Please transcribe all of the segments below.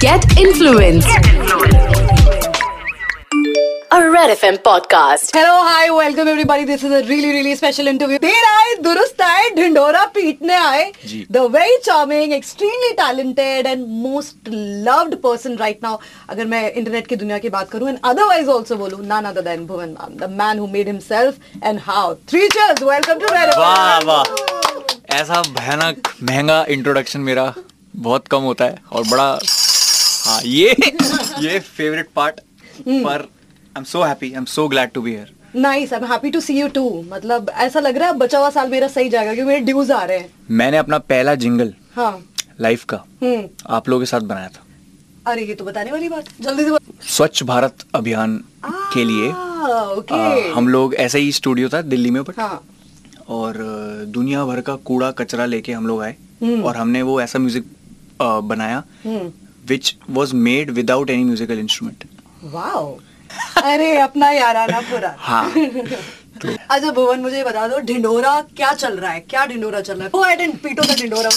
Get influence. A Red FM podcast. Hello hi welcome everybody this is a really really special interview देर आए दुरुस्त आए ढिंडोरा पीटने आए the very charming extremely talented and most loved person right now अगर मैं internet की दुनिया की बात करूँ एंड अदरवाइज़ आल्सो बोलूँ none other than Bhuvan Bam the man who made himself and how three cheers welcome to Red वाह वाह ऐसा भयानक महँगा इंट्रोडक्शन मेरा बहुत कम होता है और बड़ा हाँ ये ये फेवरेट पार्ट पर I am so happy I am so glad to be here nice I am happy to see you too मतलब ऐसा लग रहा है बचा हुआ साल मेरा सही जाएगा क्योंकि मेरे ड्यूज आ रहे हैं। मैंने अपना पहला जिंगल हाँ। लाइफ का हम्म। आप लोगों के साथ बनाया था। अरे ये तो बताने वाली बात जल्दी से स्वच्छ भारत अभियान के लिए आ, हम लोग ऐसे ही स्टूडियो था दिल्ली में बट हाँ। और दुनिया भर का कूड़ा कचरा लेके हम लोग आए हम्म। और हमने वो ऐसा म्यूज़िक बनाया which was made without any musical instrument wow अरे अपना याराना पूरा। हाँ। अच्छा भुवन मुझे बता दो ढिंडोरा क्या चल रहा है? क्या ढिंडोरा चल रहा है? Go ahead and पीटो द ढिंडोरा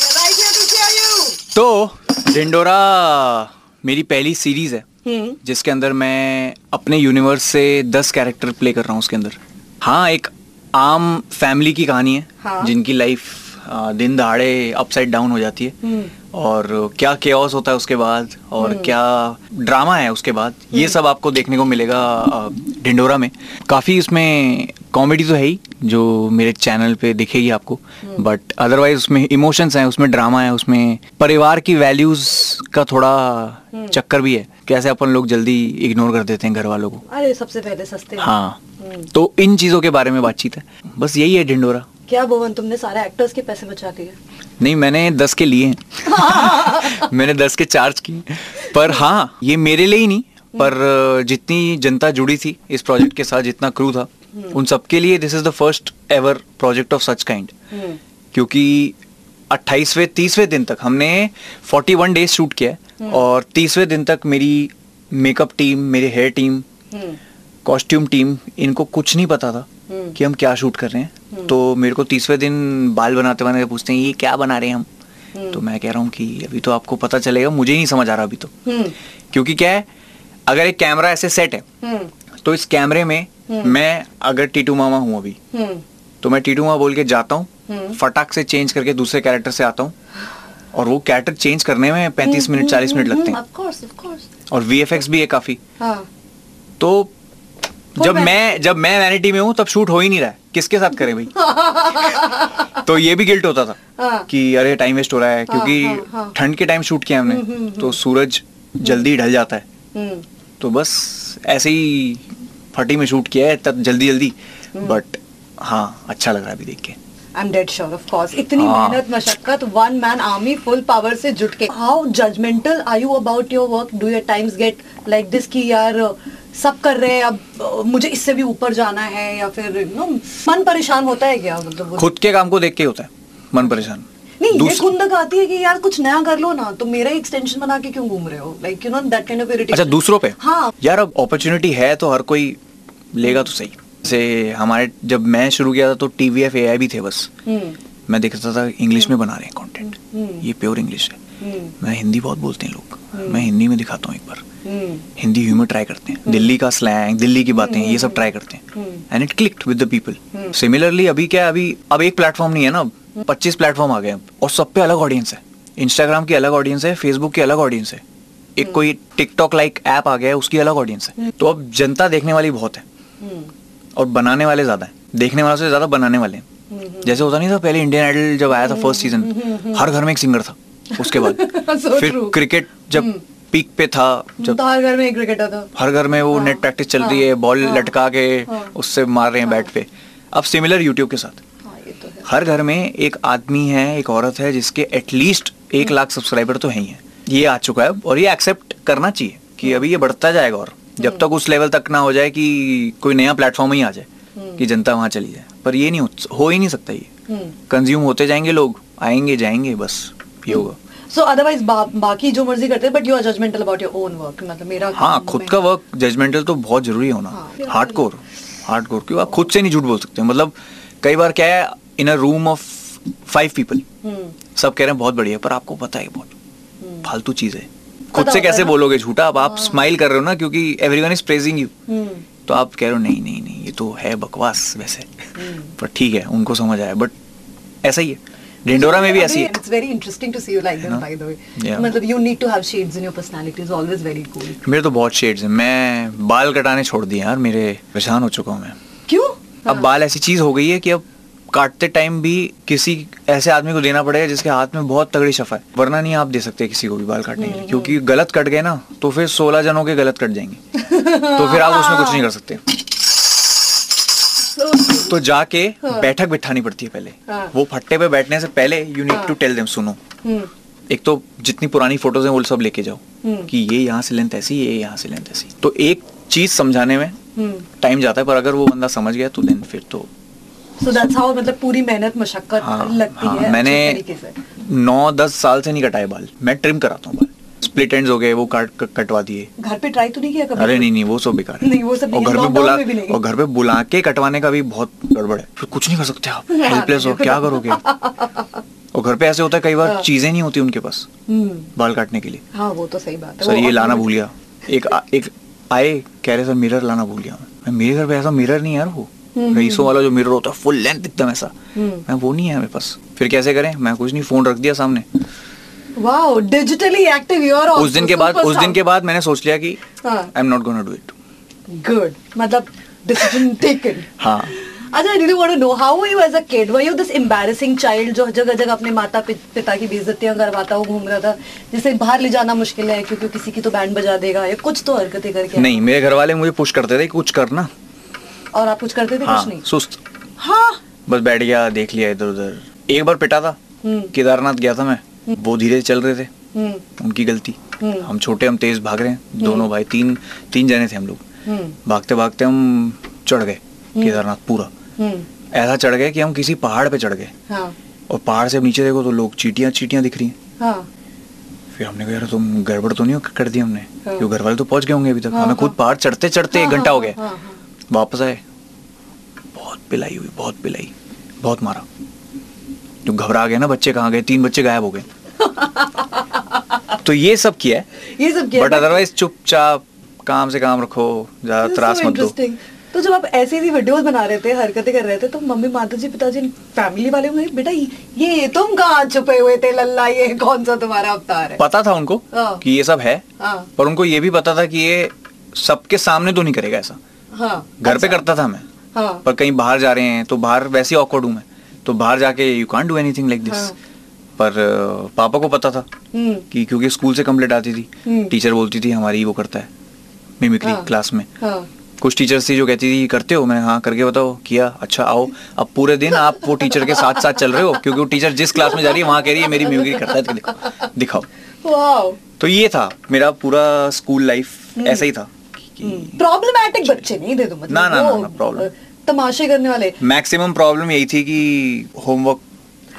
तो डिंडोरा मेरी पहली सीरीज़ है हम्म। जिसके अंदर मैं अपने यूनिवर्स से दस कैरेक्टर प्ले कर रहा हूँ उसके अंदर। हाँ एक आम फैमिली की कहानी है हाँ। जिनकी लाइफ दिन दहाड़े अपसाइड डाउन हो जाती है। हम्म। और क्या केओस होता है उसके बाद और क्या ड्रामा है उसके बाद ये सब आपको देखने को मिलेगा ढिंडोरा में। काफ़ी इसमें कॉमेडी तो है ही जो मेरे चैनल पे दिखेगी आपको। बट अदरवाइज़ उसमें इमोशंस हैं उसमें ड्रामा है उसमें परिवार की वैल्यूज़ का थोड़ा चक्कर भी है। कैसे अपन लोग जल्दी इग्नोर कर देते हैं घर वालों को? अरे सबसे पहले सस्ते हाँ। तो इन चीज़ों के बारे में बातचीत है। बस यही है ढिंडोरा। क्या भुवन तुमने सारे एक्टर्स के पैसे बचा लिए नहीं मैंने दस के लिए। मैंने दस के चार्ज किए। पर हाँ ये मेरे लिए ही नहीं। पर जितनी जनता जुड़ी थी इस प्रोजेक्ट के साथ जितना क्रू था उन सबके लिए this is the first ever project of such kind hmm. क्योंकि 28वें 30वें दिन तक हमने 41 डेज़ शूट किया है। और 30वें दिन तक मेरी मेकअप टीम मेरी hair team hmm. Costume team इनको कुछ नहीं पता था हम्म। कि हम क्या शूट कर रहे हैं। तो मेरे को तीसवें दिन बाल बनाते बनाते पूछते हैं ये क्या बना रहे हैं हम? तो मैं कह रहा हूँ कि अभी तो आपको पता चलेगा मुझे ही नहीं समझ आ रहा अभी तो। हम्म। क्योंकि क्या है अगर एक कैमरा ऐसे सेट है हम्म। तो इस कैमरे में मैं अगर टीटू मामा हूँ अभी हम्म। तो मैं टीटू मामा बोल के जाता हूँ हम्म। फटाक से चेंज करके दूसरे कैरेक्टर से आता हूँ और वो कैरेक्टर चेंज करने में पैंतीस मिनट चालीस मिनट लगते हैं। और वीएफएक्स भी है काफ़ी। हाँ। तो जब मैं जब मैं वैनिटी में हूँ तब शूट हो ही नहीं रहा है। किसके साथ करें भाई? तो ये भी गिल्ट होता था हाँ। कि अरे टाइम वेस्ट हो रहा है क्योंकि हाँ, हाँ। ठंड के टाइम शूट किया हमने तो सूरज जल्दी ढल जाता है। हम्म। तो बस ऐसे ही फटी में शूट किया है तब जल्दी जल्दी। बट हाँ अच्छा लग रहा है अभी देख के। I am dead sure of course इतनी हाँ। मेहनत मशक्कत one man army full power से जुट के। How judgemental are you about your work do your times get like this कि यार सब कर रहे हैं अब मुझे इससे भी ऊपर जाना है या फिर यू नो मन परेशान होता है क्या? मतलब खुद के काम को देख के होता है मन परेशान। नहीं ये खुंदक आती है कि यार कुछ नया कर लो ना तो मेरा एक्सटेंशन बना के क्यों घूम रहे हो? Like you know that kind of irritation अच्छा दूसरों पे? हाँ। यार अब अपॉर्चुनिटी है तो हर कोई लेगा तो सही। जैसे हमारे जब मैं शुरू किया था तो टीवी एफ़ ए आई भी थे बस। हम्म। मैं देखता था इंग्लिश में बना रहे हैं कंटेंट हम्म। ये प्योर इंग्लिश है। हम्म। मैं हिंदी बहुत बोलते हैं लोग। मैं हिंदी में दिखाता हूँ एक बार। हम्म। हिंदी ह्यूमर ट्राई करते हैं। दिल्ली का स्लैंग दिल्ली की बातें ये सब ट्राई करते हैं। And it clicked with the people similarly अभी क्या है, अभी अब एक प्लेटफॉर्म नहीं है ना। पच्चीस प्लेटफॉर्म आ गए अब। और सब पे अलग ऑडियंस है। इंस्टाग्राम की अलग ऑडियंस है फेसबुक की अलग ऑडियंस है। एक कोई टिकटॉक लाइक ऐप आ गया है उसकी अलग ऑडियंस है। तो अब जनता देखने वाली बहुत है। हम्म। और बनाने वाले ज़्यादा हैं। देखने वालों से ज़्यादा बनाने वाले हैं। जैसे होता नहीं था पहले इंडियन आइडल जब आया था फ़र्स्ट सीज़न हर घर में एक सिंगर था उसके बाद। So फिर true. क्रिकेट जब पीक पे था जब तो हर घर में एक क्रिकेटर था। हर घर में वो हाँ, नेट प्रैक्टिस चल रही हाँ, है बॉल हाँ, लटका के हाँ, उससे मार रहे हैं बैट पे। अब सिमिलर यूट्यूब के साथ। हाँ ये तो है। हर घर में एक आदमी है एक औरत है जिसके एटलीस्ट एक लाख सब्सक्राइबर तो हैं ही है। ये आ चुका है और ये एक्सेप्ट करना चाहिए कि अभी ये बढ़ता जाएगा और जब तक उस लेवल तक ना हो जाए कि कोई नया प्लेटफॉर्म ही आ जाए कि जनता वहाँ चली जाए। पर ये नहीं हो, हो नहीं सकता ये। हम्म। कंज्यूम होते जाएँगे लोग आएँगे जाएँगे बस ये होगा। सो अदरवाइज़ बाकी जो मर्ज़ी करते हैं but you are judgemental about your own work मतलब मेरा हाँ खुद का वर्क जजमेंटल तो बहुत ज़रूरी होना। हार्ड कोर हार्ड कोर क्योंकि आप खुद से नहीं झूठ बोल सकते। मतलब कई बार क्या है in a room of five people hmm. सब कह रहे हैं बहुत बढ़िया पर आपको पता है बहुत फालतू चीज़ है। खुद से कैसे बोलोगे झूठा अब आप स्माइल कर रहे हो ना क्योंकि एवरीवन इज़ प्रेजिंग यू तो आप कह रहे हो नहीं नहीं नहीं ये तो है बकवास वैसे हम्म। पर ठीक है उनको समझ आया बट ऐसा ही है डिंडोरा में भी ऐसी है interesting to see you like them, No? by the way. Yeah. मतलब you need to have shades in your personality is always very cool. मेरे तो बहुत शेड्स हैं मैं बाल कटाने छोड़ दिए यार मेरे परेशान हो चुका हूँ मैं क्यों? अब बाल ऐसी चीज़ हो गई है कि अब काटते टाइम भी किसी ऐसे आदमी को देना पड़ेगा जिसके हाथ में बहुत तगड़ी शफा है। वरना नहीं आप दे सकते किसी को भी बाल काटने के लिए क्योंकि गलत कट गए ना तो फिर सोलह जनों के गलत कट जाएँगे। तो फिर आप उसमें कुछ नहीं कर सकते। तो जाके बैठक बिठानी पड़ती है पहले। हाँ। वो फट्टे पे बैठने से पहले you need to tell them सुनो। हम्म। एक तो जितनी पुरानी फ़ोटोज़ हैं वो सब लेके जाओ। हम्म। कि ये यहाँ से लेंथ ऐसी ये यहाँ से लेंथ ऐसी। तो एक चीज़ समझाने में हम्म। टाइम जाता है पर अगर वो बंदा समझ गया तो देन फिर तो So that's how मतलब पूरी मेहनत मशक्कत हाँ, लगती हाँ, है मैंने से। नौ दस साल से नहीं कटाए बाल। मैं ट्रिम कराता हूँ बाल। स्प्लिट एंड्स हो गए वो काट कटवा दिए। घर पे ट्राई तो नहीं किया कभी? अरे नहीं नहीं वो सब बेकार है। नहीं, वो सब और घर पे बुला। और घर पे बुला के कटवाने का भी बहुत गड़बड़ है। फिर कुछ नहीं कर सकते आप। हाँ, हेल्पलेस हो क्या करोगे? और घर पे ऐसे होता है कई बार हाँ। चीज़ें नहीं होती उनके पास हम्म। बाल काटने के लिए। हाँ वो तो सही बात है। सर ये लाना भूल गया। एक एक आए कह रहे सर मिरर लाना भूल गया मैं। मेरे घर पे ऐसा मिरर नहीं है यार वो। रईसों वाला जो मिरर होता है फुल लेंथ एकदम ऐसा। हम्म। मैं वो नहीं है मेरे पास। फिर कैसे करें? मैं कुछ नहीं फ़ोन रख दिया सामने। Wow digitally active you are उस दिन के बाद उस दिन के बाद मैंने सोच लिया कि हाँ। I am not gonna do it good मतलब डिसीज़न टेकन हाँ। अच्छा I really want to know how were you as a kid were you this embarrassing child जो जगह जगह अपने माता पिता की बेइज्जतियाँ करवाता हुआ घूम रहा था जिसे बाहर ले जाना मुश्किल है क्योंकि किसी की तो बैंड बजा देगा या कुछ तो हरकतें करके? नहीं मेरे घर वाले मुझे पुश करते थे कुछ करना। और आप कुछ करते थे हाँ कुछ नहीं? सुस्त। हाँ। बस बैठ गया देख लिया इधर उधर। एक बार पिटा था। हम्म। केदारनाथ गया था मैं। वो धीरे चल रहे थे। हम्म। उनकी गलती। हम्म। हम छोटे हम तेज भाग रहे हैं। दोनों भाई तीन तीन जने थे हम लोग। हम्म। भागते भागते हम चढ़ गए केदारनाथ पूरा। हम्म। ऐसा चढ़ गए कि हम किसी पहाड़ पे चढ़ गए। हाँ। और पहाड़ से नीचे देखो तो लोग चीटियाँ चीटियाँ दिख रही हैं। हाँ। फिर हमने कहा यार तुम गड़बड़ तो नहीं कर दी हमने? हाँ। क्यों घर वाले तो पहुँच गए होंगे अभी तक। हाँ, हमें खुद हाँ। पहाड़ चढ़ते चढ़ते एक हाँ, घंटा हो गया। वापस आए। बहुत पिलाई हुई बहुत पिलाई। बहुत मारा। जो घबरा गए ना बच्चे कहाँ गए? तीन बच्चे गायब हो गए। तो ये सब किया है? ये सब किया बट अदरवाइज़ चुपचाप काम से काम रखो ज़्यादा त्रास मत दो। तो जब आप ऐसे ऐसी वीडियोस बना रहे थे हरकतें कर रहे थे तो मम्मी माता जी पिताजी फैमिली वाले हुए बेटा ये तुम कहाँ छुपे हुए थे? लल्ला ये कौन सा तुम्हारा अवतार है? पता था उनको हाँ। कि ये सब है हाँ। पर उनको ये भी पता था कि ये सबके सामने तो नहीं करेगा ऐसा। हाँ। घर पे अच्छा। करता था मैं। हाँ। पर कहीं बाहर जा रहे हैं तो बाहर वैसे ही ऑकवर्ड हूँ मैं। तो बाहर जाके you can't do anything like this. पर पापा को पता था हम्म। कि क्योंकि स्कूल से कंप्लेंट आती थी हम्म। टीचर बोलती थी हमारी वो करता है मिमिक्री हाँ। क्लास में। हाँ। कुछ टीचर्स थी जो कहती थी करते हो? मैंने हाँ करके बताओ किया अच्छा आओ। अब पूरे दिन आप वो टीचर के साथ साथ चल रहे हो क्योंकि वो टीचर जिस क्लास में जा रही है वहाँ कह रही है मेरी मिमिक्री करता है तो दिखाओ। दिखाओ तो ये था मेरा पूरा स्कूल लाइफ ऐसा ही था। प्रॉब्लमैटिक बच्चे नहीं दे दो मतलब ना, ना, ना, ना. अ, तमाशे करने वाले। मैक्सिमम प्रॉब्लम यही थी कि होमवर्क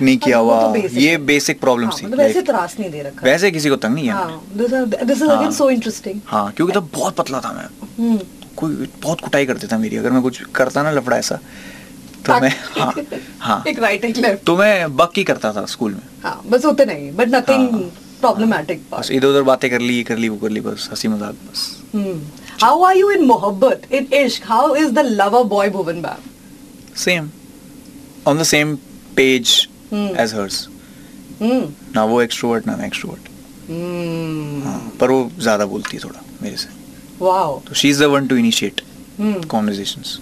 नहीं किया हाँ, हुआ। तो ये बेसिक प्रॉब्लम थी वैसे त्रास नहीं दे रखा। वैसे किसी को तंग नहीं है। हाँ this is again. So interesting हाँ क्योंकि तब बहुत पतला था मैं। हम्म। कोई बहुत कुटाई करते था मेरी अगर मैं कुछ करता ना लफड़ा ऐसा तो मैं हाँ हाँ। एक राइट एक लेफ़्ट तो मैं बक ही करता था स्कूल में। हाँ बस होते नहीं बट नथिंग। प्रॉब्लमैटिक बस इधर उधर बातें कर ली कर ली वो कर ली बस हँसी मज़ाक बस। हाउ आर यू इन मोहब्बत इन इश्क how is the lover boy Bhuvan Bam same on the same page Hmm. As hers ना वो एक्सट्रोवर्ट ना मैं एक्सट्रोवर्ट Hmm. हाँ पर वो ज़्यादा बोलती है थोड़ा मेरे से। वाओ तो she is the one to initiate Hmm. Conversations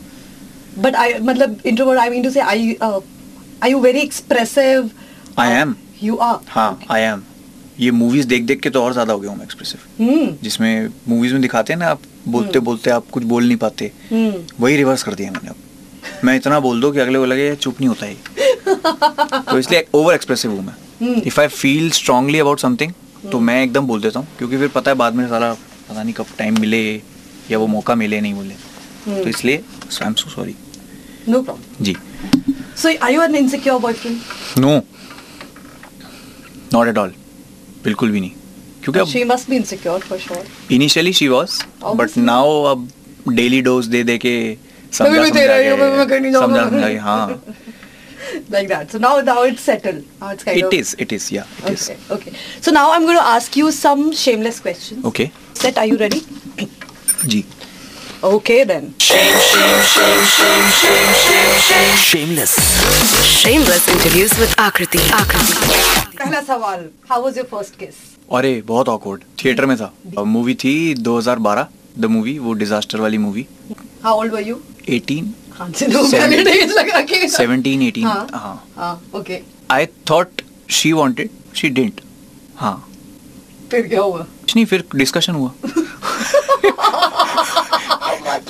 but I मतलब introvert I mean to say I are you very expressive I am. You are हाँ आई एम ये मूवीज़ देख देख के तो और ज़्यादा हो गया हूँ एक्सप्रेसिव हम्म। जिसमें मूवीज़ में दिखाते हैं ना आप बोलते बोलते आप कुछ बोल नहीं पाते। हम्म। वही रिवर्स कर दिया मैंने अब। मैं इतना बोल दो कि अगले को लगे चुप नहीं होता है तो इसलिए ओवर एक्सप्रेसिव हूँ हम्म। मैं if I feel strongly about something तो मैं एकदम बोल देता हूँ क्योंकि फिर पता है बाद में सारा पता नहीं कब टाइम मिले या वो मौका मिले नहीं मिले हम्म। तो इसलिए I am so sorry no problem ji. So are you an insecure boyfriend no not at all बिल्कुल भी नहीं क्योंकि शी अब must be insecure for sure initially she was but now अब डेली डोज दे दे के हूँ। समझा समझा हाँ Like that. So now, now it's settled. Now it's kind It of. It is, it is, yeah, it okay. is. Okay. Okay. So now I'm going to ask you some shameless questions. Okay. Set. Are you ready? Ji Okay then. Shame, shame, shame, shame, shame, shame, shame. Shameless. Shameless interviews with Akriti. Akriti. पहला सवाल. How was your first kiss? अरे बहुत awkward theatre में था movie थी 2012 the movie वो disaster वाली movie How old were you? 18 हाँ लगा के 17 18 हाँ हाँ हाँ okay I thought she wanted she didn't हाँ फिर क्या हुआ कुछ नहीं फिर डिस्कशन हुआ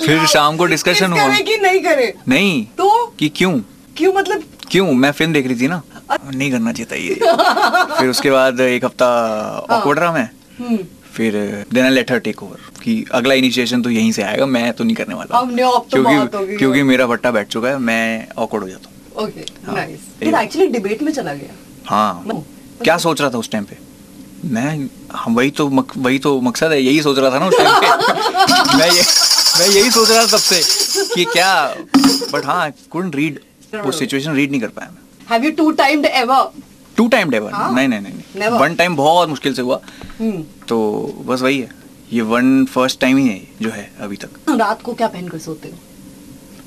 फिर शाम को डिस्कशन हुआ। कि नहीं करे? नहीं तो? कि क्यों? क्यों मतलब? क्यों? मैं फ़िल्म देख रही थी ना। नहीं करना चाहिए था ये। फिर उसके बाद एक हफ़्ता ऑकवर्ड रहा मैं। हम्म। फिर then I let take over कि अगला इनिशिएशन तो यहीं से आएगा मैं तो नहीं करने वाला। तो हो क्योंकि क्योंकि मेरा भट्टा बैठ चुका है मैं ऑकवर्ड हो जाता हूँ। ओके हाँ, नाइस फिर एक्चुअली डिबेट में चला गया। हाँ। क्या सोच रहा था उस टाइम पे? मैं हम वही तो वही तो मकसद है यही सोच रहा था ना उस टाइम पे। मैं ये मैं यही सोच रहा था सबसे कि क्या बट हाँ कुडंट रीड वो सिचुएशन रीड नहीं कर पाया मैं. Have you two timed ever two time डेवर हाँ? नहीं नहीं. नहीं वन टाइम बहुत मुश्किल से हुआ. हम्म. तो बस वही है. ये वन फ़र्स्ट टाइम ही है जो है अभी तक. रात को क्या पहनकर सोते हो?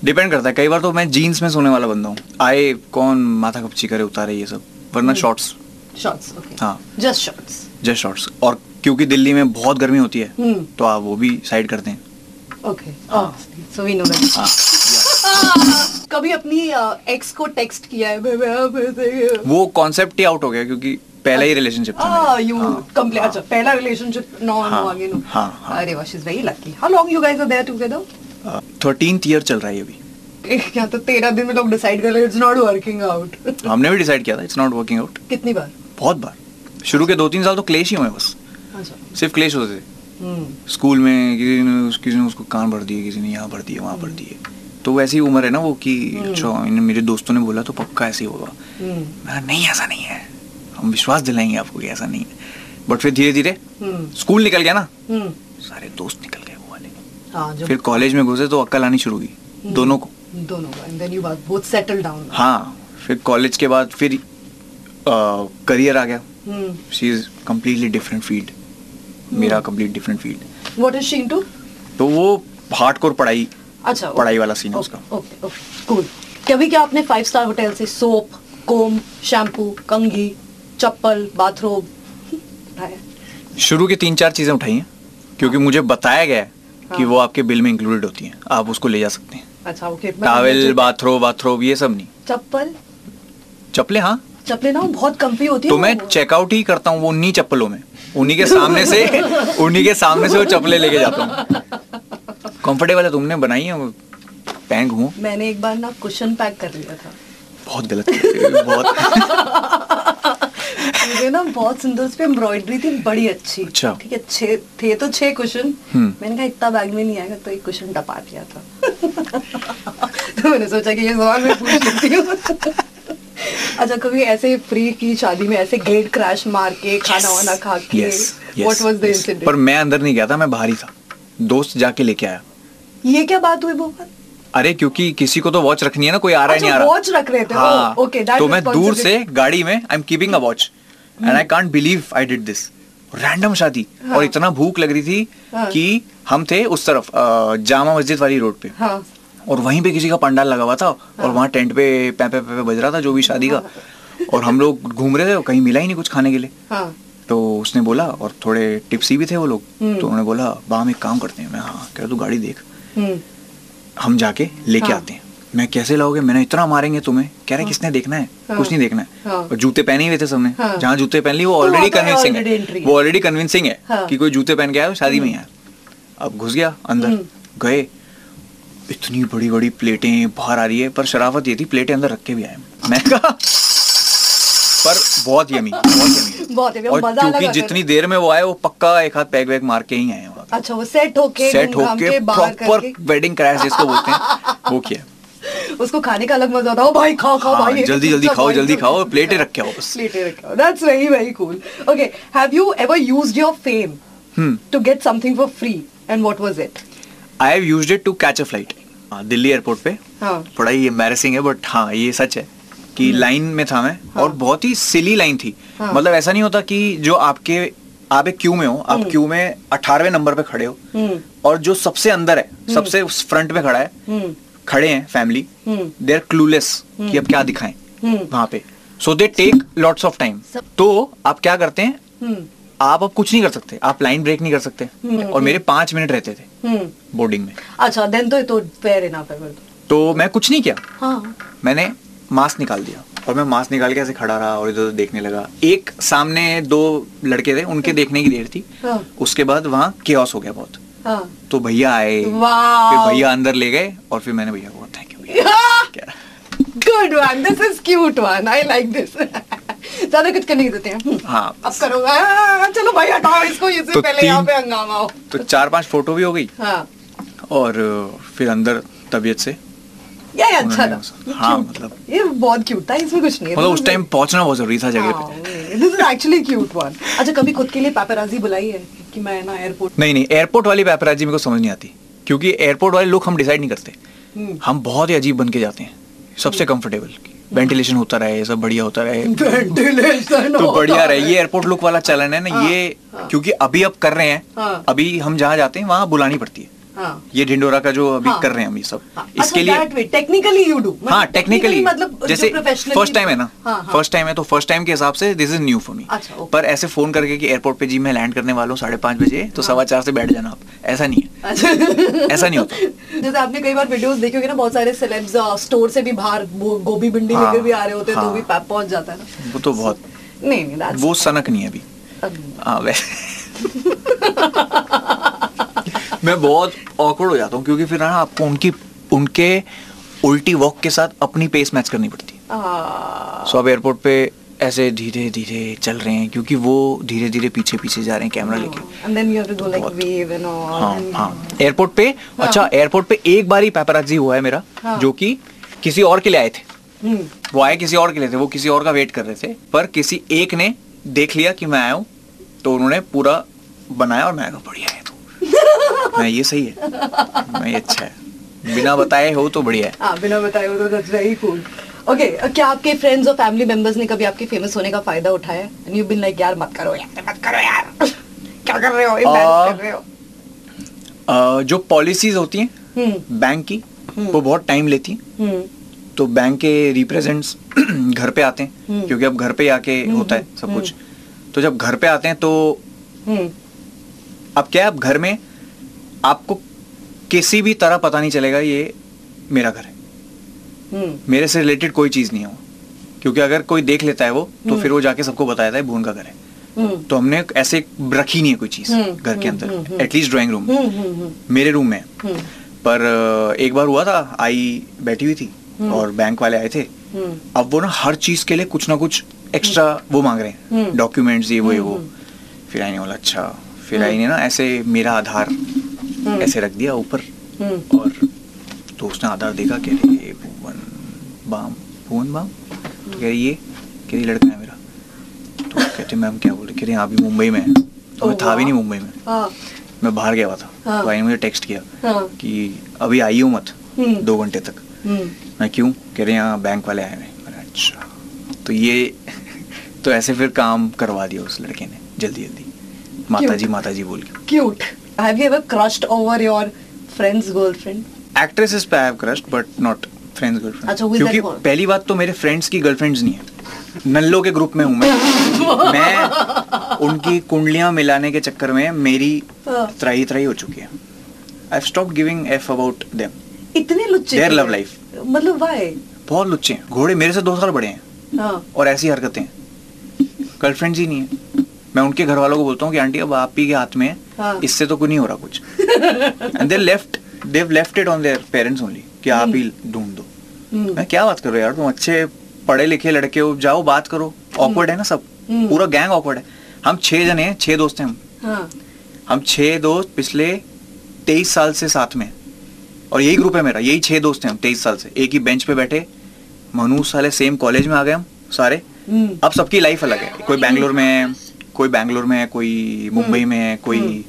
डिपेंड करता है. कई बार तो मैं जीन्स में सोने वाला बंदा हूँ. आए कौन माथा कपची करे उतारे ये सब. वरना शॉर्ट्स शॉर्ट्स हाँ। जस्ट शॉर्ट्स जस्ट शॉर्ट्स और क्योंकि दिल्ली में बहुत गर्मी होती है हम्म। तो आप वो भी साइड करते हैं. Okay so we know that कभी अपनी एक्स को टेक्स्ट किया है? वो कॉन्सेप्ट ही आउट हो गया क्योंकि पहला ही रिलेशनशिप था Ah, मेरा। you हाँ. हाँ। अच्छा, पहला हाँ, again, no. हाँ, हाँ। अरे वाह, she's very lucky. How long you guys are there together? Thirteenth year चल रहा है अभी। एक यहाँ तो तेरह दिन में लोग डिसाइड कर रहे इट्स नॉट वर्किंग आउट हमने भी डिसाइड किया था इट्स नॉट वर्किंग आउट कितनी बार? बहुत बार। शुरू के दो तीन साल तो क्लेश ही हुए बस। अच्छा। सिर्फ़ क्लेश होते थे। स्कूल में किसी ने किसी ने उसको कान भर दिए किसी ने यहाँ भर दिए वहाँ भर दिए। तो वैसी उम्र है ना वो कि अच्छा इन- मेरे दोस्तों ने बोला तो पक्का ऐसे ही होगा। हम्म। मैं नहीं ऐसा नहीं है। हम विश्वास दिलाएँगे आपको कि ऐसा नहीं है। बट फिर धीरे धीरे हम्म। स्कूल निकल गया ना। हम्म। सारे दोस्त निकल गए वो वाले। हाँ फिर कॉलेज में घुसे तो अक्ल आनी शुरू हुई दोनों को। दोनों का हाँ फिर कॉलेज के बाद फिर करियर आ गया। हम्म। She is completely different field मेरा complete different field what is she into तो वो हार्डकोर पढ़ाई अच्छा पढ़ाई वाला scene है उसका। ओके ओके कूल कभी क्या आपने फाइव स्टार होटल से सोप कोम शैम्पू कंघी चप्पल उठाया? शुरू की तीन चार चीज़ें उठाई हैं क्योंकि मुझे बताया गया है कि हाँ। वो आपके बिल में इंक्लूडेड होती हैं आप उसको ले जा सकते हैं। अच्छा ओके टावल बाथरो बाथरोब ये सब नहीं। चप्पल? चप्पले हाँ। चप्पलें ना बहुत कंफी होती है तो मैं चेकआउट ही करता हूँ वो उन्हीं चप्पलों में। उन्हीं के सामने से उन्हीं के सामने से वो चप्पलें लेके जाता हूँ। कंफर्टेबल है तुमने बनाई है पहन घूमो मैंने एक बार ना कुशन पैक कर लिया था। बहुत गलत बहुत। मुझे ना बहुत सुंदर उस पर एम्ब्रॉयडरी थी बड़ी अच्छी। अच्छा। ठीक है छह थे तो छह कुशन हम्म। मैंने कहा इतना बैग में नहीं आएगा तो एक कुशन टपा दिया था। तो मैंने सोचा कि ये सवाल मैं पूछ लेती हूँ। अच्छा कभी ऐसे फ्री की शादी में ऐसे गेट क्रैश मार के खाना वाना खा के Yes, yes, what was the. Incident पर मैं अंदर नहीं गया था मैं बाहर ही था। दोस्त जाके लेके आया। ये क्या बात हुई भोपाल अरे क्योंकि किसी को तो वॉच रखनी है ना कोई आ रहा है अच्छा, नहीं आ रहा। वॉच रख रहे थे, हाँ, oh, okay, तो मैं दूर से गाड़ी में I am keeping a watch and I can't believe I did this random शादी। हाँ। और इतना भूख लग रही थी हाँ। कि हम थे उस तरफ़ जामा मस्जिद वाली रोड पे। हाँ। और वहीं पे किसी का पंडाल लगा हुआ था और वहाँ टेंट पे पैपे पैपे बज रहा था जो भी शादी का। और हम लोग घूम रहे थे और कहीं मिला ही नहीं कुछ खाने के लिए। हाँ। तो उसने बोला और थोड़े टिप्सी भी थे वो लोग। हम्म। तो उन्होंने बोला बा हम एक काम करते हैं। मैं हाँ कह तू गाड़ी देख। हम्म। हम जाके लेके हाँ। आते हैं। मैं कैसे लाओगे? मैंने इतना मारेंगे तुम्हें। कह रहे किसने देखना है? हाँ। कुछ नहीं देखना है। हाँ। और जूते पहने हुए थे सबने। हाँ। जहाँ जूते पहन ली वो तो ऑलरेडी कन्विंसिंग है। है। वो ऑलरेडी कन्विंसिंग है हाँ। कि कोई जूते पहन के आया शादी में ही आया अब घुस गया अंदर हम्म। गए। इतनी बड़ी बड़ी प्लेटें बाहर आ रही है पर शराफत ये थी प्लेटें अंदर रख के भी आए मैं कहा पर बहुत यमी बहुत यमी बहुत और क्योंकि जितनी देर में वो आए वो पक्का एक हाथ पैग वैग मार के ही आए अच्छा वो सेट होके सेट होके प्रॉपर वेडिंग क्रैश जिसको बोलते हैं वो किया। उसको खाने का अलग मज़ा आता है भाई खाओ खाओ हाँ, भाई जल्दी जल्दी खाओ जल्दी खाओ प्लेटें रखे हो बस। प्लेटें रखे that's very very cool okay have you ever used your fame to get something for free and what was it I have used it to catch a flight Delhi airport पे हाँ थोड़ा ही एम्बैरेसिंग है but हाँ ये सच है कि line में था मैं हाँ. और बहुत ही सिली लाइन थी हाँ। मतलब ऐसा नहीं होता कि जो आपके आप एक क्यू में हो आप क्यू में अठारहवें नंबर पे खड़े हो हम्म। और जो सबसे अंदर है सबसे फ्रंट पे खड़ा है हम्म। खड़े हैं फैमिली हम्म। दे आर क्लूलेस कि अब क्या दिखाएँ हम्म। वहाँ पे so they take lots of time तो आप क्या करते हैं हम्म आप अब कुछ नहीं कर सकते। आप लाइन ब्रेक नहीं कर सकते। और मेरे पाँच मिनट रहते थे हम्म। बोर्डिंग में। अच्छा देन तो तो फेयर इनफ है तो। तो मैं कुछ नहीं किया। हाँ। मैंने मास्क निकाल दिया। और मैं मास्क निकाल के ऐसे खड़ा रहा और इधर उधर देखने लगा। एक सामने दो लड़के थे उनके देखने की देर थी। हाँ। उसके बाद वहाँ केओस हो गया बहुत। हाँ। तो भैया आए फिर भैया अंदर ले गए और फिर मैंने भैया को thank you good one this is cute one I like this ज़्यादा कुछ करने की देते हैं। हम्म, हाँ। अब करो चलो भाई हटाओ इसको इससे तो पहले यहाँ पे हंगामा हो। तो चार पाँच फ़ोटो भी हो गई? हाँ। और फिर अंदर तबीयत से? ये ये अच्छा था। हाँ, मतलब- ये बहुत क्यूट था इसमें कुछ नहीं है। मतलब उस टाइम पहुँचना बहुत ज़रूरी था जगह पे। This is actually cute one अच्छा कभी खुद के लिए पेपराजी बुलाई है कि मैं ना एयरपोर्ट नहीं नहीं एयरपोर्ट वाली पैपराजी मेरे को समझ नहीं आती। क्योंकि एयरपोर्ट वाले लोग हम डिसाइड नहीं करते। हम्म। हम बहुत ही अजीब बन के जाते हैं सबसे कंफर्टेबल वेंटिलेशन होता रहे सब बढ़िया होता रहे वेंटिलेशन तो बढ़िया रहे ये एयरपोर्ट लुक वाला चलन है ना हाँ, ये हाँ। क्योंकि अभी अब कर रहे हैं हाँ। अभी हम जहाँ जाते हैं वहाँ बुलानी पड़ती है हाँ। ये ढिंडोरा का जो अभी हाँ। कर रहे हैं हम ये सब। हाँ, इसके अच्छा, लिए technically you do. हाँ टेक्निकली मतलब जैसे फ़र्स्ट टाइम है ना। हाँ, हाँ. फ़र्स्ट टाइम है तो फ़र्स्ट टाइम के हिसाब से this is new for me पर ऐसे फ़ोन करके कि एयरपोर्ट पे जी मैं लैंड करने वाला हूँ साढ़े पाँच बजे तो सवा चार से बैठ जाना आप। ऐसा नहीं है। अच्छा। ऐसा नहीं होता। जैसे आपने कई बार वीडियोस देखे होंगे ना बहुत सारे सेलेब्स स्टोर से भी बाहर गोभी भिंडी हाँ, लेकर भी आ रहे होते हैं तो हाँ। भी पहुँच जाता है ना। वो तो बहुत नहीं नहीं वो सनक नहीं है अभी। हाँ वैसे। मैं बहुत ऑकवर्ड हो जाता हूँ क्योंकि फिर ना आपको उनकी उनके उल्टी वॉक के साथ अपनी पेस मैच करनी पड़ती है। सो अब एयरपोर्ट पे ऐसे धीरे धीरे चल रहे हैं क्योंकि वो धीरे धीरे पीछे पीछे जा रहे हैं कैमरा लेके। And then you have to go like बहुत- wave and all हाँ हाँ। एयरपोर्ट पे अच्छा एयरपोर्ट पे एक बार ही पैपराजी हुआ है मेरा हाँ। जो कि किसी और के लिए आए थे। हम्म, वो आए किसी और के लिए थे वो किसी और का वेट कर रहे थे पर किसी एक ने देख लिया कि मैं आया हूँ तो उन्होंने पूरा बनाया और मैं बढ़िया है। मैं ये सही है। मैं ये अच्छा है। बिना बताए हो तो बढ़िया है। हाँ बिना बताए वो तो that's very cool. ओके क्या आपके फ्रेंड्स और फैमिली मेंबर्स ने कभी आपके फ़ेमस होने का फ़ायदा उठाया? एंड यू बीन लाइक यार मत करो यार मत करो यार। क्या कर रहे हो? embarrass कर रहे हो? अ, जो पॉलिसीज़ होती हैं हम्म। बैंक की वो बहुत टाइम लेती हैं। हम्म। तो बैंक के रिप्रेजेंट्स घर पे आते हैं हम्म। क्योंकि अब घर पे आके होता है सब कुछ। तो जब घर पे आते हैं तो हम्म। अब क्या है अब घर में आपको किसी भी तरह पता नहीं चलेगा ये मेरा घर है। हम्म। मेरे से रिलेटेड कोई चीज़ नहीं है वो। क्योंकि अगर कोई देख लेता है वो तो फिर वो जाके सबको बताया है भून का घर है। हम्म। तो हमने ऐसे रखी नहीं है कोई चीज़ हम्म, घर के हम्म, हम्म, अंदर हम्म। एटलीस्ट ड्राइंग रूम हम्म। हम्म। हम्म। मेरे रूम में। हम्म। पर एक बार हुआ था आई बैठी हुई थी और बैंक वाले आए थे। हम्म। अब वो ना हर चीज़ के लिए कुछ ना कुछ एक्स्ट्रा वो मांग रहे हैं। हम्म। डॉक्यूमेंट्स ये वो ये वो। फिर आई ने बोला अच्छा। फिर आई ने ना ऐसे मेरा आधार ऐसे रख दिया ऊपर। हम्म। और तो उसने आधार देखा कह रही ये भुवन बाम भुवन बाम? तो कह रही ये? कह रही लड़का है मेरा। तो कहते मैम क्या बोले? कह रही हाँ, अभी मुंबई में है। तो मैं था भी नहीं मुंबई में। हाँ। मैं बाहर गया हुआ था। हाँ। तो आई ने मुझे टेक्स्ट किया हाँ। कि अभी आई हो मत हम्म। दो घंटे तक। हम्म। मैं क्यों? कह रहे यहाँ बैंक वाले आए हुए हैं। मैंने अच्छा। तो ये तो ऐसे फिर काम करवा दिया उस लड़के ने जल्दी जल्दी माता जी माता जी बोल के। cute have you ever crushed over your friend's girlfriend? Actresses पे I have crushed but not friends girlfriend अच्छा, who is क्योंकि that one? पहली बात तो मेरे फ्रेंड्स की गर्लफ्रेंड्स नहीं है। नल्लो के ग्रुप में हूँ मैं। मैं उनकी कुंडलियाँ मिलाने के चक्कर में मेरी हाँ। त्राही त्राही हो चुकी है। I stop giving F about them इतने लुच्चे Their love life. मतलब why? बहुत लुच्चे हैं। घोड़े मेरे से दो साल बड़े हैं। हाँ। और ऐसी हरकतें गर्लफ्रेंड्स ही नहीं है। मैं उनके घर वालों को बोलता हूँ कि आंटी अब आप ही के हाथ में है। हाँ। इससे तो कुछ नहीं हो रहा कुछ. And they left they've left it on their parents only कि आप ही ढूंढ दो। हम्म, मैं क्या बात कर रहे हो यार तुम? अच्छे पढ़े लिखे लड़के हो जाओ बात करो। ऑकवर्ड है ना सब? हम्म। पूरा गैंग ऑकवर्ड है। हम छह जने हैं छह दोस्त हैं हम। हाँ। हम छह दोस्त पिछले तेईस साल से साथ में। और यही ग्रुप है मेरा यही छह दोस्त हैं हम तेईस साल से। एक ही बेंच पे बैठे। मनु साले सेम कॉलेज में आ गए हम सारे। हम्म, अब सबकी लाइफ अलग है। कोई बैंगलोर में है कोई बैंगलोर में है कोई मुंबई में है कोई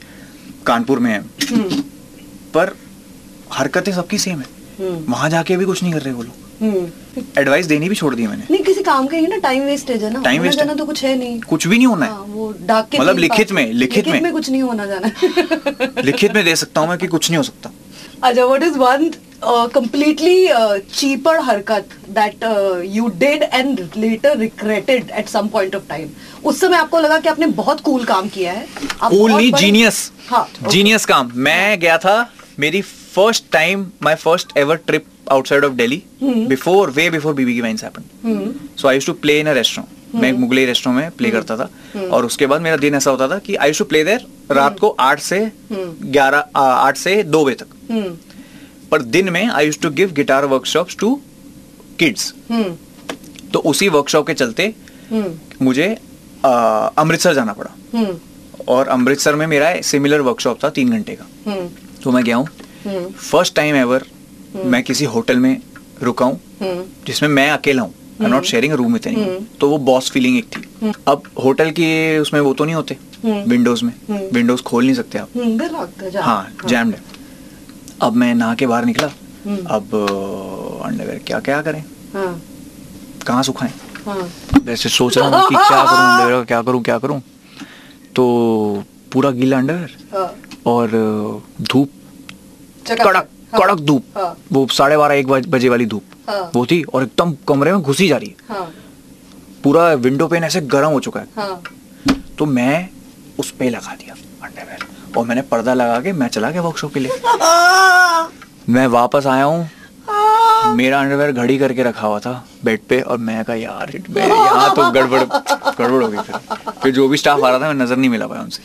कानपुर में है। हम्म, पर हरकतें सबकी सेम है। हम्म, वहाँ जाके भी कुछ नहीं कर रहे वो लोग। हम्म। एडवाइस देनी भी छोड़ दी मैंने। नहीं किसी काम का ही ना टाइम वेस्टेज है ना होना waste तो कुछ है नहीं। कुछ भी नहीं होना हाँ, है वो डाक के मतलब लिखित में लिखित में। में कुछ नहीं होना जाना। लिखित में दे सकता हूँ मैं कि कुछ नहीं हो सकता। अच्छा what is one completely uh, cheaper हरकत that uh, you did and later regretted at some point of time? उस समय आपको लगा कि आपने बहुत कूल cool काम किया है। बड़े- जीनियस हाँ जीनियस काम। मैं गया था मेरी first time my first ever trip outside of Delhi before way before BB Ki vines happened so I used to play in a restaurant मैं एक मुगलई रेस्टोरेंट में प्ले करता था। और उसके बाद मेरा दिन ऐसा होता था कि आई टू प्ले देयर रात को आठ से ग्यारह आठ से दो बजे तक। हम्म। पर दिन में I used to give guitar workshops to kids हम्म। तो उसी वर्कशॉप के चलते हम्म। मुझे अमृतसर जाना पड़ा। हम्म। और अमृतसर में मेरा सिमिलर वर्कशॉप था तीन घंटे का। हम्म। तो मैं गया हूँ। हम्म। फ़र्स्ट टाइम एवर मैं किसी होटल में रुका हूँ हम्म। जिसमें मैं अकेला हूँ। I not sharing room with anyone तो वो बॉस फीलिंग एक थी। अब होटल के उसमें वो तो नहीं होते विंडोज़ में। विंडोज़ खोल नहीं सकते आप। है जा हाँ जैम्ड है। अब मैं नहा के बाहर निकला। अब अंडरवेयर क्या क्या करें? हाँ। कहाँ सुखाएँ? हाँ। वैसे सोच रहा हूँ कि क्या करूँ अंडरवेयर का क्या करूँ क्या करूँ। तो पूरा गीला अंडरवेयर। और धूप। कड़क कड़क धूप। वो साढ़े बारह एक बजे वाली धूप। हाँ। वो थी और एकदम कमरे में घुसी जा रही है। हाँ। पूरा विंडो पेन ऐसे गर्म हो चुका है। हाँ। तो मैं उस पे लगा दिया अंडरवेयर और मैंने पर्दा लगा के मैं चला गया वर्कशॉप के लिए। मैं वापस आया हूँ। मेरा अंडरवेयर घड़ी करके रखा हुआ था बेड पे और मैं कहा यार यहाँ तो गड़बड़ गड़बड़ हो गई फिर। फिर जो भी स्टाफ आ रहा था मैं नज़र नहीं मिला पाया उनसे।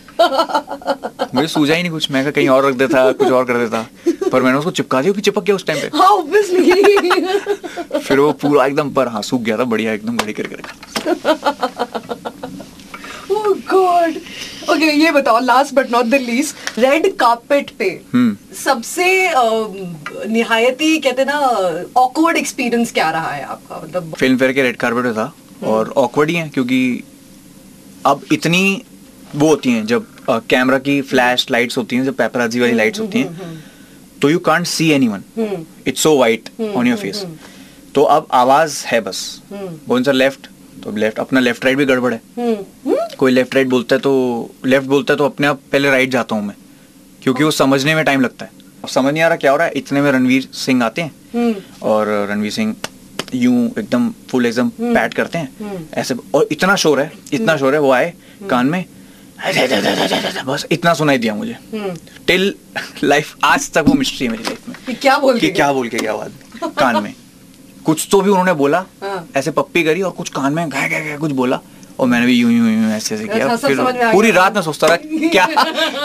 मुझे सूझा ही नहीं कुछ। मैं कहीं और रख देता कुछ और कर देता। पर मैंने उसको चिपका दिया चिपक गया उस टाइम पे। हाँ फिर वो पूरा एकदम पर हाँ सूख गया था बढ़िया एकदम घड़ी करके रखा। गॉड ओके ये बताओ last but not the least red carpet पे हम्म। सबसे निहायती कहते ना ऑकवर्ड एक्सपीरियंस क्या रहा है आपका? मतलब फ़िल्म फेयर के रेड कार्पेट था और ऑकवर्ड ही है क्योंकि अब इतनी वो होती हैं जब कैमरा की फ्लैश लाइट्स होती हैं जब पेपराजी वाली लाइट्स होती हैं तो you can't see anyone it's so white on your face तो अब आवाज़ है बस। बोन सर लेफ़्ट तो लेफ़्ट अपना लेफ़्ट राइट भी गड़बड़ है। हम्म, हम्म, कोई लेफ़्ट राइट बोलता है तो लेफ़्ट बोलता है तो अपने आप पहले राइट जाता हूँ मैं। क्योंकि वो समझने में टाइम लगता है। अब समझ नहीं आ रहा क्या हो रहा है। इतने में रणवीर सिंह आते हैं हम्म, और रणवीर सिंह यूँ एकदम फुल एकदम पैट करते हैं। ऐसे और इतना शोर है इतना शोर है वो आए कान में बस इतना सुनाई दिया मुझे। हम्म। टिल लाइफ आज तक वो मिस्ट्री है मेरी लाइफ में। कि क्या बोल के क्या बोल के गया वो कान में। कुछ तो भी उन्होंने बोला हाँ। ऐसे पप्पी करी और कुछ कान में गाय गाय गाय कुछ बोला। और मैंने भी यूँ यूँ यूँ ऐसे ऐसे किया अच्छा, फिर पूरी रात में सोचता रहा क्या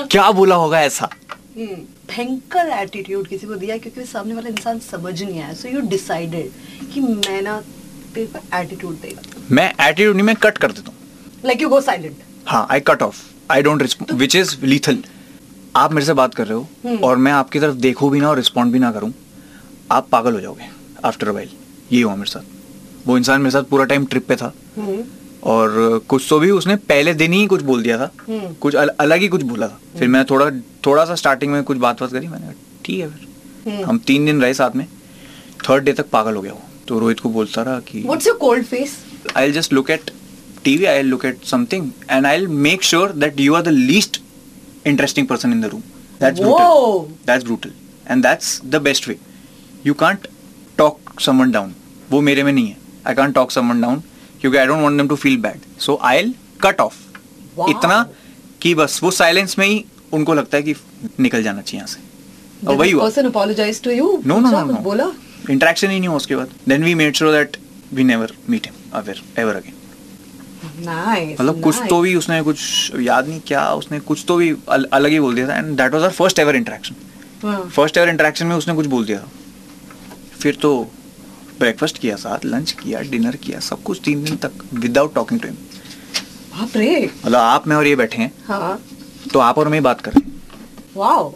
क्या बोला होगा ऐसा। हम्म, भयंकर एटीट्यूड किसी को दिया क्योंकि सामने वाला इंसान समझ नहीं आया। सो यू डिसाइडेड कि मैं ना तेरे को एटीट्यूड देगा। मैं एटीट्यूड नहीं मैं कट कर देता हूँ। लाइक यू गो साइलेंट हाँ I cut off I don't respond which is lethal आप मेरे से बात कर रहे हम्म। हो और मैं आपकी तरफ़ देखूँ भी ना और रिस्पॉन्ड भी ना करूँ आप पागल हो जाओगे आफ्टर अ वाइल ये हुआ मेरे साथ। वो इंसान मेरे साथ पूरा टाइम ट्रिप पे था। और कुछ तो भी उसने पहले दिन ही कुछ बोल दिया था। कुछ अल, अलग ही कुछ बोला था। फिर मैं थोड़ा थोड़ा सा स्टार्टिंग में कुछ बात बात करी मैंने ठीक है फिर। हम तीन दिन रहे साथ में। थर्ड डे तक पागल हो गया वो। तो रोहित को बोलता रहा कि I just look at TV I look at something and I make sure that you are the least interesting person in the room that's brutal that's brutal and that's the best way you can't talk someone down वो मेरे में नहीं है। I can't talk someone down क्योंकि I don't want them to feel bad. So I'll cut off. Wow. इतना कि बस वो साइलेंस में ही उनको लगता है कि निकल जाना चाहिए यहाँ से। और वही हुआ। Person apologize to you no no no बोला? इंटरेक्शन ही नहीं हुआ उसके बाद। Then we made sure that we never meet him ever ever again मतलब कुछ तो भी उसने कुछ याद नहीं क्या उसने कुछ तो भी अल, अलग ही बोल दिया था। And that was our first ever interaction first ever interaction में उसने कुछ बोल दिया था। फिर तो ब्रेकफास्ट किया साथ लंच किया डिनर किया सब कुछ तीन दिन तक विदाउट टॉकिंग टू हिम बाप रे? मतलब आप में और ये बैठे हैं। हाँ। तो आप और मैं बात कर रहे हैं। Wow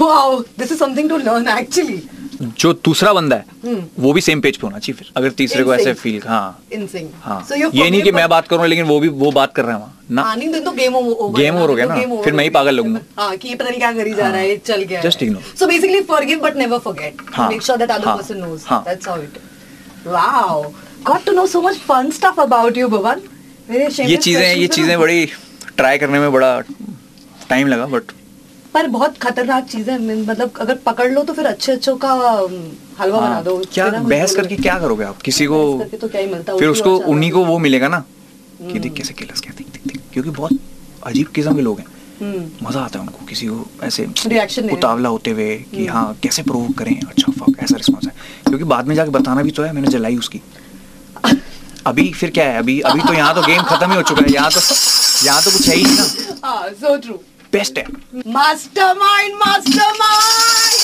wow this is something to learn actually जो दूसरा बंदा है हम्म। वो भी सेम पेज पे होना चाहिए फिर अगर तीसरे को ऐसे फील हाँ। हाँ। ये नहीं कि मैं बात करूँ लेकिन वो भी वो बात कर रहे हैं वहाँ। ना। हाँ तो गेम ओवर Game over हो गया ना, फिर मैं ही पागल लगूँगा। हाँ कि ये पता नहीं क्या करी जा रहा है। चल गया। Just ignore. So basically forgive but never forget हाँ, मेक श्योर दैट अदर हाँ, पर्सन हाँ। That's how it. Got to know so much fun stuff about you, Bhuvan. Very ये चीज़ें ये चीज़ें बड़ी ट्राई करने में बड़ा टाइम लगा बट पर बहुत खतरनाक चीज़ है। मतलब अगर पकड़ लो तो फिर अच्छे अच्छों का हलवा बना दो। हाँ, क्या बहस करके क्या करोगे आप? किसी को तो क्या ही मिलता, फिर उसको उन्हीं को वो मिलेगा ना? कि देख कैसे किलस क्या देख देख देख। क्योंकि बहुत अजीब किस्म के लोग हैं। हम्म। मज़ा आता है उनको किसी को ऐसे देने उतावला होते हुए कि हाँ कैसे प्रूव करें? अच्छा फक ऐसा रिस्पॉन्स है। क्योंकि बाद में जाके बताना भी तो है मैंने जलाई उसकी। अभी फिर क्या है? अभी अभी तो यहाँ तो गेम खत्म ही हो चुका है। यहाँ तो यहाँ तो कुछ है ही ना। हाँ so true. बेस्ट है Mastermind, mastermind.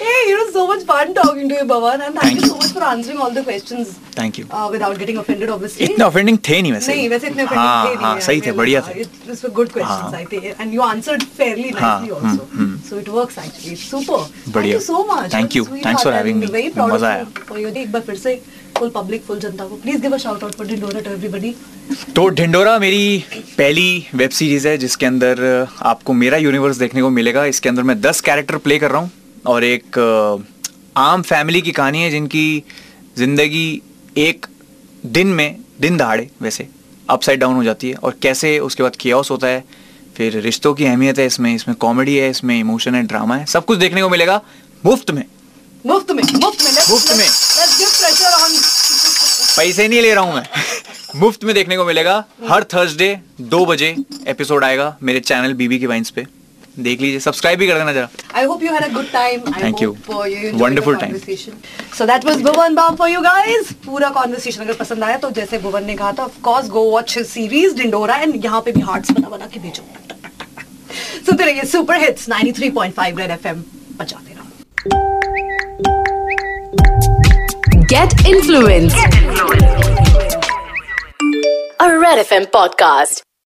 hey, you know so much fun talking to you, Bhavan, and thank, Thank you you. so much for answering all the questions. Thank you. Uh, without getting offended, obviously. इतने offending थे नहीं वैसे नहीं वैसे इतने offending हाँ थे नहीं हाँ यार, सही थे really. बढ़िया हाँ, थे it- These were good questions, हाँ. I think, and you answered fairly हाँ, nicely hmm, also. Hmm. So it works actually. It's super. Thank बढ़िया. you so much. Thank you. Sweetheart, Thanks for having and me. Very proud मजा of you for your एक बार फिर से full public, full जनता को. Please give a shout out for Dindora to everybody. तो ढिंडोरा मेरी पहली web series है जिसके अंदर आपको मेरा यूनिवर्स देखने को मिलेगा इसके अंदर मैं दस कैरेक्टर प्ले कर रहा हूँ और एक आम फैमिली की कहानी है जिनकी ज़िंदगी एक दिन में दिन दहाड़े वैसे अपसाइड डाउन हो जाती है और कैसे उसके बाद कियास होता है फिर रिश्तों की अहमियत है इसमें इसमें कॉमेडी है इसमें इमोशन है ड्रामा है सब कुछ देखने को मिलेगा मुफ़्त में मुफ़्त में मुफ़्त में मुफ़्त में। पैसे नहीं ले रहा हूँ मैं। मुफ़्त में देखने को मिलेगा। हर थर्सडे दो बजे एपिसोड आएगा मेरे चैनल बीबी की वाइंस पे। देख लीजिए सब्सक्राइब भी कर देना जरा। I hope you good time thank you wonderful time so that was Bhuvan Bam for you guys पूरा कन्वर्सेशन अगर पसंद आया तो जैसे भुवन ने कहा था off go watch series Dhindora and यहाँ पे भी हार्ट्स बना बना के भेजो। सुनते रहिए सुपर हिट्स 93.5 थ्री पॉइंट बजाते Get influenced. A Red FM podcast.